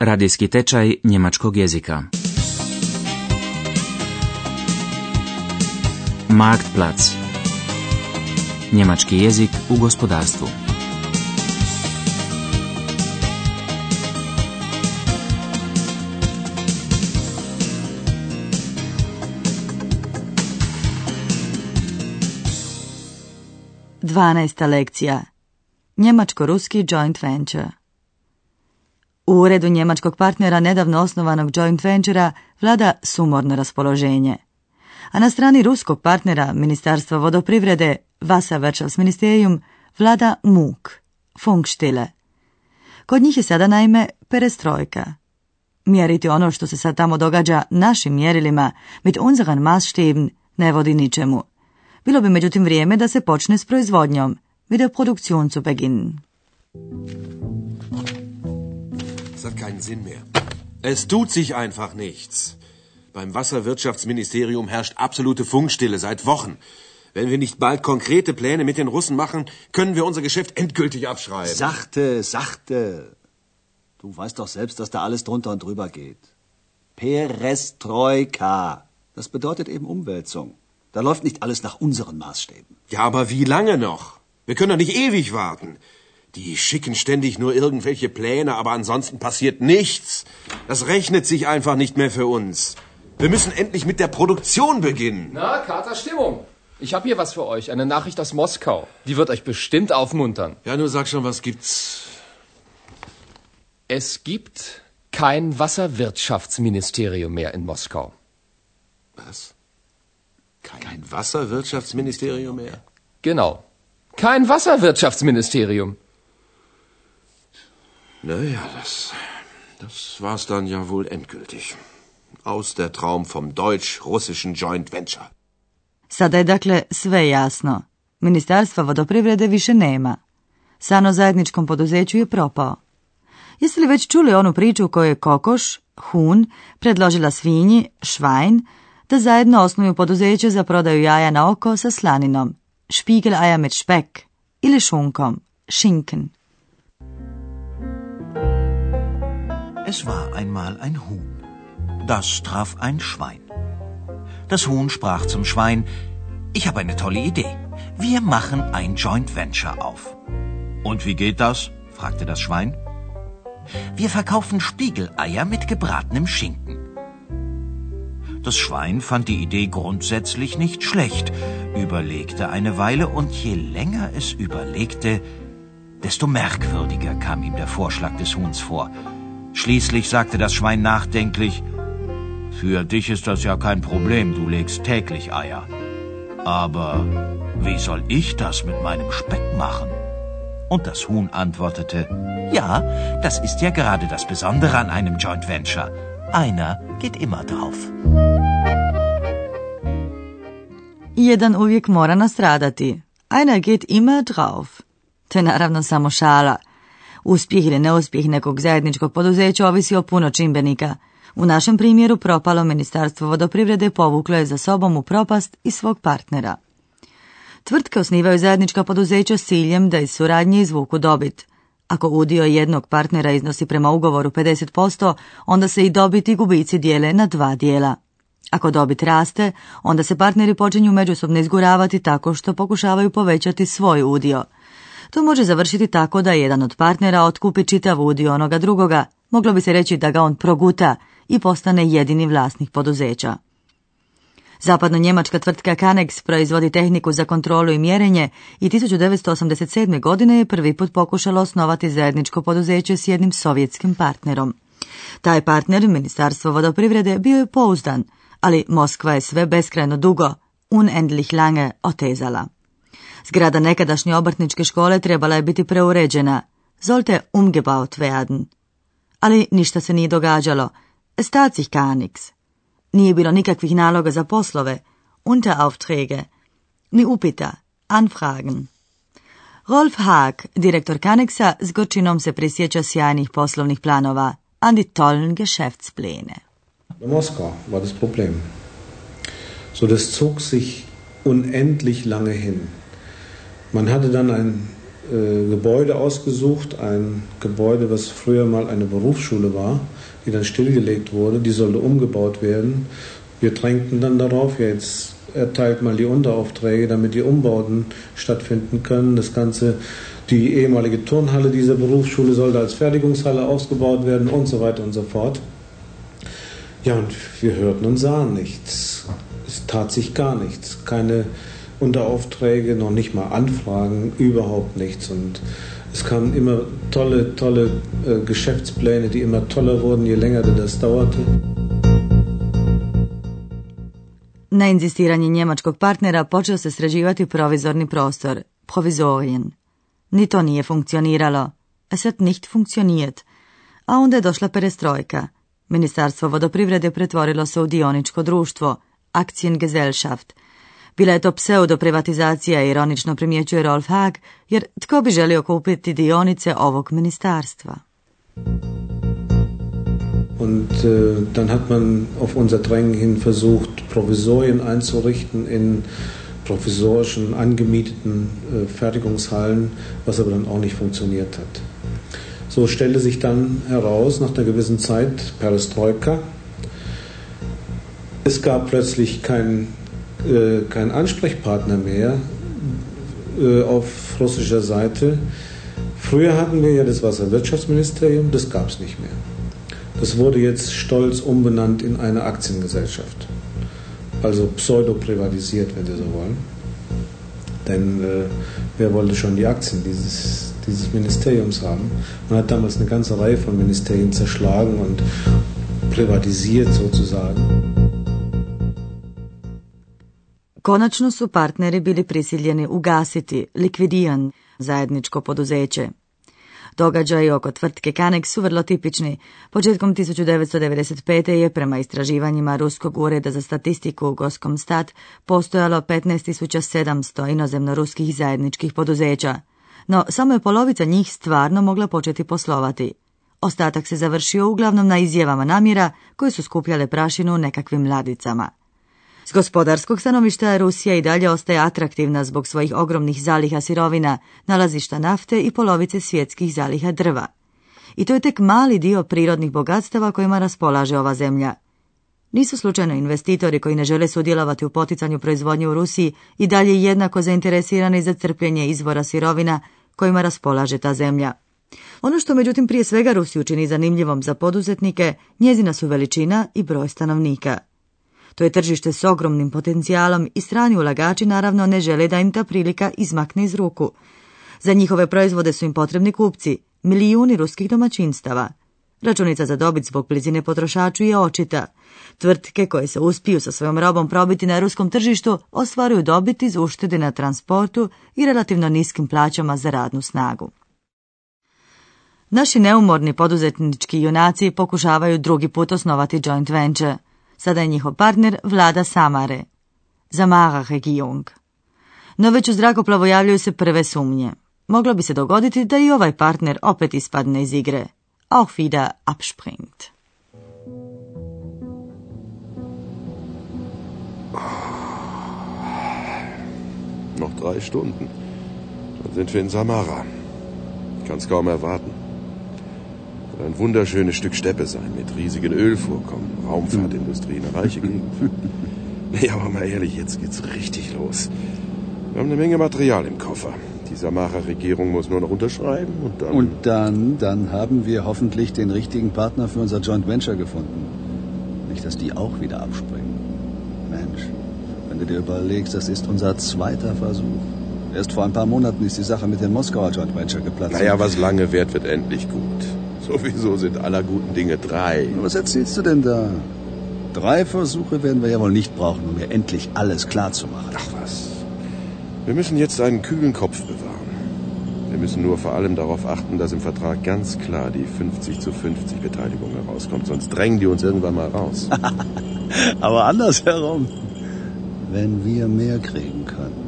Radijski tečaj njemačkog jezika. Marktplatz. Njemački jezik u gospodarstvu. Dvanaesta lekcija. Njemačko-ruski joint venture. U uredu njemačkog partnera nedavno osnovanog joint ventura vlada sumorno raspoloženje. A na strani ruskog partnera Ministarstva vodoprivrede Wasserwirtschaftsministerium vlada muk, funkštile. Kod njih je sada naime perestrojka. Mjeriti ono što se sad tamo događa našim mjerilima, mit unseren Maßstäben, ne vodi ničemu. Bilo bi međutim vrijeme da se počne s proizvodnjom, wieder Produktion zu beginnen. Es hat keinen Sinn mehr. Es tut sich einfach nichts. Beim Wasserwirtschaftsministerium herrscht absolute Funkstille seit Wochen. Wenn wir nicht bald konkrete Pläne mit den Russen machen, können wir unser Geschäft endgültig abschreiben. Sachte, sachte. Du weißt doch selbst, dass da alles drunter und drüber geht. Perestroika. Das bedeutet eben Umwälzung. Da läuft nicht alles nach unseren Maßstäben. Ja, aber wie lange noch? Wir können doch nicht ewig warten. Die schicken ständig nur irgendwelche Pläne, aber ansonsten passiert nichts. Das rechnet sich einfach nicht mehr für uns. Wir müssen endlich mit der Produktion beginnen. Na, Kater Stimmung. Ich habe hier was für euch, eine Nachricht aus Moskau. Die wird euch bestimmt aufmuntern. Ja, nur sag schon, was gibt's? Es gibt kein Wasserwirtschaftsministerium mehr in Moskau. Was? Kein Wasserwirtschaftsministerium mehr? Genau. Kein Wasserwirtschaftsministerium. Naja, das, das war's dann ja wohl endgültig. Aus der Traum vom deutsch-russischen Joint Venture. Sada je dakle sve jasno. Ministarstva vodoprivrede više nema. San o zajedničkom poduzeću je propao. Jeste li već čuli onu priču u kojoj je kokoš, hun, predložila svinji, švajn, da zajedno osnuju poduzeće za prodaju jaja na oko sa slaninom, špigel mit špek ili šunkom, šinken. Es war einmal ein Huhn. Das traf ein Schwein. Das Huhn sprach zum Schwein, ich habe eine tolle Idee. Wir machen ein Joint Venture auf. Und wie geht das? fragte das Schwein. Wir verkaufen Spiegeleier mit gebratenem Schinken. Das Schwein fand die Idee grundsätzlich nicht schlecht, überlegte eine Weile und je länger es überlegte, desto merkwürdiger kam ihm der Vorschlag des Huhns vor. Schließlich sagte das Schwein nachdenklich, Für dich ist das ja kein Problem, du legst täglich Eier. Aber wie soll ich das mit meinem Speck machen? Und das Huhn antwortete, ja, das ist ja gerade das Besondere an einem Joint Venture. Einer geht immer drauf. Jedan uvijek mora nastradati. Einer geht immer drauf. To je naravno samo šala. Uspjeh ili neuspjeh nekog zajedničkog poduzeća ovisi o puno čimbenika. U našem primjeru propalo Ministarstvo vodoprivrede povuklo je za sobom u propast i svog partnera. Tvrtke osnivaju zajednička poduzeća s ciljem da iz suradnje izvuku dobit. Ako udio jednog partnera iznosi prema ugovoru 50%, onda se i dobit i gubici dijele na dva dijela. Ako dobit raste, onda se partneri počinju međusobno izguravati tako što pokušavaju povećati svoj udio – to može završiti tako da jedan od partnera otkupi čitav udio onoga drugoga, moglo bi se reći da ga on proguta i postane jedini vlasnik poduzeća. Zapadno-njemačka tvrtka Canex proizvodi tehniku za kontrolu i mjerenje i 1987. godine je prvi put pokušala osnovati zajedničko poduzeće s jednim sovjetskim partnerom. Taj partner, Ministarstvo vodoprivrede, bio je pouzdan, ali Moskva je sve beskrajno dugo, unendlich lange, otezala. Zgrada nekadašnje obrtničke škole trebala je biti preuređena. Zolte umgebaut werden. Ali ništa se nije događalo. Stat sich gar nix. Nije bilo nikakvih naloga za poslove, Unteraufträge, ni upita, Anfragen. Rolf Haag, direktor Kanexa, s gorčinom se prisjeća sjajnih poslovnih planova, an tollen Geschäftspläne. Moskau war das Problem. So, das zog sich unendlich lange hin. Man hatte dann ein äh, Gebäude ausgesucht, ein Gebäude, was früher mal eine Berufsschule war, die dann stillgelegt wurde, die sollte umgebaut werden. Wir drängten dann darauf, ja, jetzt erteilt mal die Unteraufträge, damit die Umbauten stattfinden können. Das Ganze, die ehemalige Turnhalle dieser Berufsschule sollte als Fertigungshalle ausgebaut werden und so weiter und so fort. Ja, und wir hörten und sahen nichts. Es tat sich gar nichts. Keine Unteraufträge, noch nicht mal Anfragen, überhaupt nichts. Und es kamen immer tolle, tolle äh, Geschäftspläne, die immer toller wurden, je länger das dauerte. Na inzistiranje njemačkog partnera počeo se sređivati provizorni prostor, provizorien. Ni to nije funkcioniralo. Es hat nicht funktioniert. A onda je došla perestrojka. Ministarstvo vodoprivrede pretvorilo se u dioničko društvo, Aktiengesellschaft. Bila je to pseudo-privatizacija, ironično primjećuje Rolf Haag, jer tko bi želio kupiti dionice ovog ministarstva? Und äh, dann hat man auf unser Drängen hin versucht, Provisorien einzurichten in provisorischen, angemieteten äh, Fertigungshallen, was aber dann auch nicht funktioniert hat. So stellte sich dann heraus, nach einer gewissen Zeit, Perestroika, es gab plötzlich keinen äh, kein Ansprechpartner mehr äh, auf russischer Seite. Früher hatten wir ja das Wasserwirtschaftsministerium, das gab es nicht mehr. Das wurde jetzt stolz umbenannt in eine Aktiengesellschaft. Also pseudo-privatisiert, wenn Sie so wollen. Denn äh, wer wollte schon die Aktien dieses, dieses Ministeriums haben? Man hat damals eine ganze Reihe von Ministerien zerschlagen und privatisiert sozusagen. Konačno su partneri bili prisiljeni ugasiti, likvidijan, zajedničko poduzeće. Događaji oko tvrtke Kanek su vrlo tipični. Početkom 1995. je prema istraživanjima Ruskog ureda za statistiku u Goskom stat postojalo 15.700 inozemno-ruskih zajedničkih poduzeća, no samo je polovica njih stvarno mogla početi poslovati. Ostatak se završio uglavnom na izjavama namjera koje su skupljale prašinu u nekakvim ladicama. S gospodarskog stanovišta Rusija i dalje ostaje atraktivna zbog svojih ogromnih zaliha sirovina, nalazišta nafte i polovice svjetskih zaliha drva. I to je tek mali dio prirodnih bogatstava kojima raspolaže ova zemlja. Nisu slučajno investitori koji ne žele sudjelovati u poticanju proizvodnje u Rusiji i dalje jednako zainteresirani za crpljenje izvora sirovina kojima raspolaže ta zemlja. Ono što međutim prije svega Rusiju čini zanimljivom za poduzetnike, njezina su veličina i broj stanovnika. To je tržište s ogromnim potencijalom i strani ulagači naravno ne žele da im ta prilika izmakne iz ruku. Za njihove proizvode su im potrebni kupci, milijuni ruskih domaćinstava. Računica za dobit zbog blizine potrošaču je očita. Tvrtke koje se uspiju sa svojom robom probiti na ruskom tržištu ostvaruju dobit iz uštede na transportu i relativno niskim plaćama za radnu snagu. Naši neumorni poduzetnički junaci pokušavaju drugi put osnovati joint venture – Sada je njihov partner vlada Samare. Zamara Regierung. No već u zrakoplovu javljaju se prve sumnje. Moglo bi se dogoditi da i ovaj partner opet ispadne iz igre. Auch wieder abspringt. Noch drei Stunden. Dann sind wir in Samara. Ich kann es kaum erwarten ein wunderschönes Stück Steppe sein, mit riesigen Ölvorkommen, Raumfahrtindustrie, eine reiche Gegend. nee, aber mal ehrlich, jetzt geht's richtig los. Wir haben eine Menge Material im Koffer. Die Samarer Regierung muss nur noch unterschreiben und dann... Und dann, dann haben wir hoffentlich den richtigen Partner für unser Joint Venture gefunden. Nicht, dass die auch wieder abspringen. Mensch, wenn du dir überlegst, das ist unser zweiter Versuch. Erst vor ein paar Monaten ist die Sache mit dem Moskauer Joint Venture geplatzt. Naja, was lange währt, wird endlich gut. Sowieso sind aller guten Dinge drei. Was erzählst du denn da? Drei Versuche werden wir ja wohl nicht brauchen, um mir endlich alles klar zu machen. Ach was. Wir müssen jetzt einen kühlen Kopf bewahren. Wir müssen nur vor allem darauf achten, dass im Vertrag ganz klar die 50 zu 50 Beteiligung herauskommt. Sonst drängen die uns irgendwann mal raus. Aber andersherum. Wenn wir mehr kriegen können,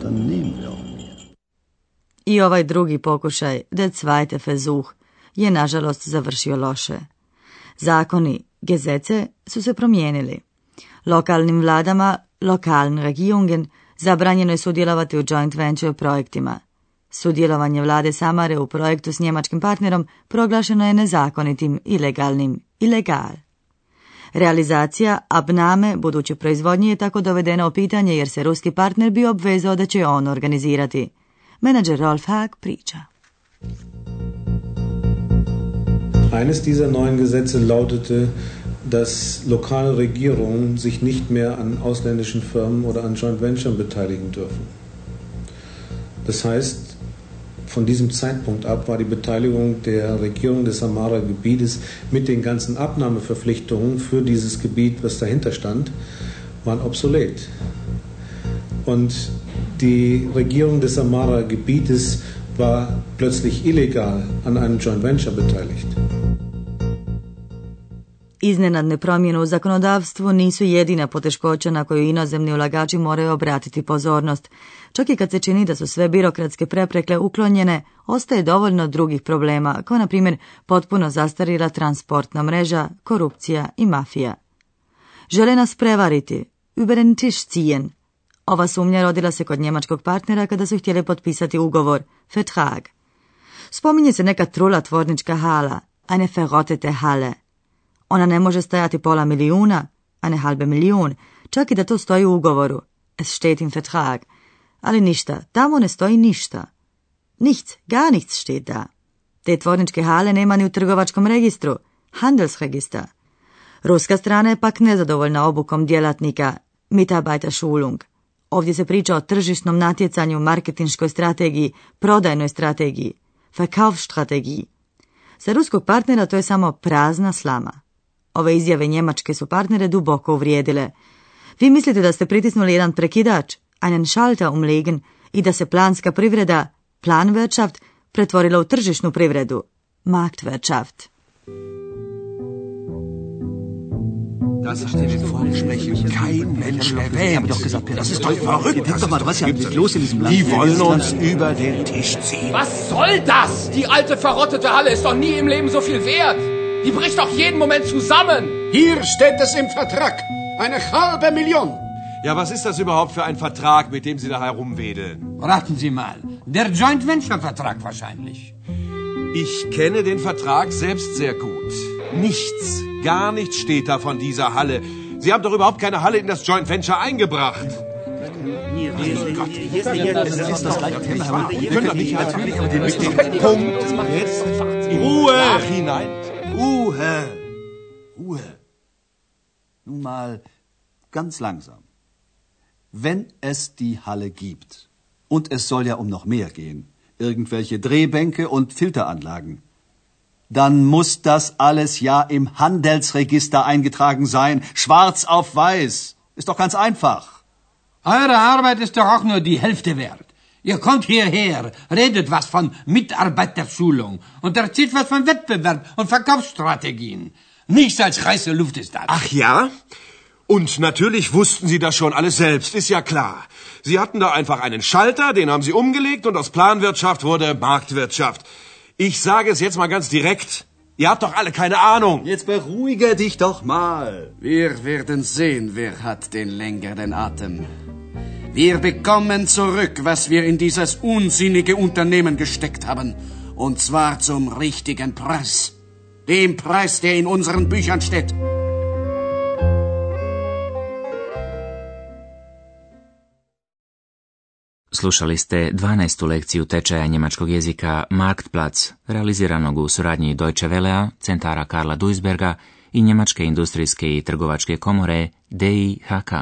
dann nehmen wir auch mehr. I ovaj drugi pokušaj, der zweite Versuch, je nažalost završio loše. Zakoni Gezece su se promijenili. Lokalnim vladama, lokaln Regierungen, zabranjeno je sudjelovati u joint venture projektima. Sudjelovanje vlade Samare u projektu s njemačkim partnerom proglašeno je nezakonitim, ilegalnim, ilegal. Realizacija Abname buduće proizvodnje je tako dovedena u pitanje jer se ruski partner bio obvezao da će on organizirati. Menadžer Rolf Haag priča. Eines dieser neuen Gesetze lautete, dass lokale Regierungen sich nicht mehr an ausländischen Firmen oder an Joint Venture beteiligen dürfen. Das heißt, von diesem Zeitpunkt ab war die Beteiligung der Regierung des Samara-Gebietes mit den ganzen Abnahmeverpflichtungen für dieses Gebiet, was dahinter stand, waren obsolet. Und die Regierung des Samara-Gebietes war plötzlich illegal an einem Joint Venture beteiligt. Iznenadne promjene u zakonodavstvu nisu jedina poteškoća na koju inozemni ulagači moraju obratiti pozornost. Čak i kad se čini da su sve birokratske prepreke uklonjene, ostaje dovoljno drugih problema, kao na primjer potpuno zastarila transportna mreža, korupcija i mafija. Žele nas prevariti, über den Ova sumnja rodila se kod njemačkog partnera kada su htjeli potpisati ugovor, Vertrag. Spominje se neka trula tvornička hala, eine verrottete Halle – ona ne može stajati pola milijuna, a ne halbe milijun, čak i da to stoji u ugovoru. Es steht im Vertrag. Ali ništa, tamo ne stoji ništa. Nichts, gar nichts steht da. Te tvorničke hale nema ni u trgovačkom registru, Handelsregister. Ruska strana je pak nezadovoljna obukom djelatnika, Mitarbeiter-Schulung. Ovdje se priča o tržišnom natjecanju, marketinškoj strategiji, prodajnoj strategiji, Verkaufsstrategiji. Za ruskog partnera to je samo prazna slama. Ove izjave Njemačke su partnere duboko uvrijedile. Vi mislite da ste pritisnuli jedan prekidač, einen Schalter umlegen, i da se planska privreda, Planwirtschaft, pretvorila u tržišnu privredu, Marktwirtschaft. Das ist den Vorsprechen kein Mensch erwähnt. doch gesagt, das ist doch verrückt. Denk doch mal, was ist los in diesem Land? Die wollen uns über den Tisch ziehen. Was soll das? Die alte verrottete Halle ist doch nie im Leben so viel wert. Die bricht doch jeden Moment zusammen. Hier steht es im Vertrag. Eine halbe Million. Ja, was ist das überhaupt für ein Vertrag, mit dem Sie da herumwedeln? Raten Sie mal. Der Joint Venture Vertrag wahrscheinlich. Ich kenne den Vertrag selbst sehr gut. Nichts, gar nichts steht da von dieser Halle. Sie haben doch überhaupt keine Halle in das Joint Venture eingebracht. Punkt. Ruhe. Nachhinein. Ruhe! Ruhe! Nun mal ganz langsam. Wenn es die Halle gibt, und es soll ja um noch mehr gehen, irgendwelche Drehbänke und Filteranlagen, dann muss das alles ja im Handelsregister eingetragen sein, schwarz auf weiß. Ist doch ganz einfach. Eure Arbeit ist doch auch nur die Hälfte wert. Ihr kommt hierher, redet was von Mitarbeiterschulung und erzählt was von Wettbewerb und Verkaufsstrategien. Nichts als heiße Luft ist das. Ach ja? Und natürlich wussten Sie das schon alles selbst, ist ja klar. Sie hatten da einfach einen Schalter, den haben Sie umgelegt und aus Planwirtschaft wurde Marktwirtschaft. Ich sage es jetzt mal ganz direkt. Ihr habt doch alle keine Ahnung. Jetzt beruhige dich doch mal. Wir werden sehen, wer hat den längeren Atem. Wir bekommen zurück, was wir in dieses unsinnige Unternehmen gesteckt haben. Und zwar zum richtigen Preis. Dem Preis, der in unseren Büchern steht. Slušali ste 12. lekciju tečaja njemačkog jezika Marktplatz, realiziranog u suradnji Deutsche Wellea, centara Karla Duisberga i Njemačke industrijske i trgovačke komore DIHK.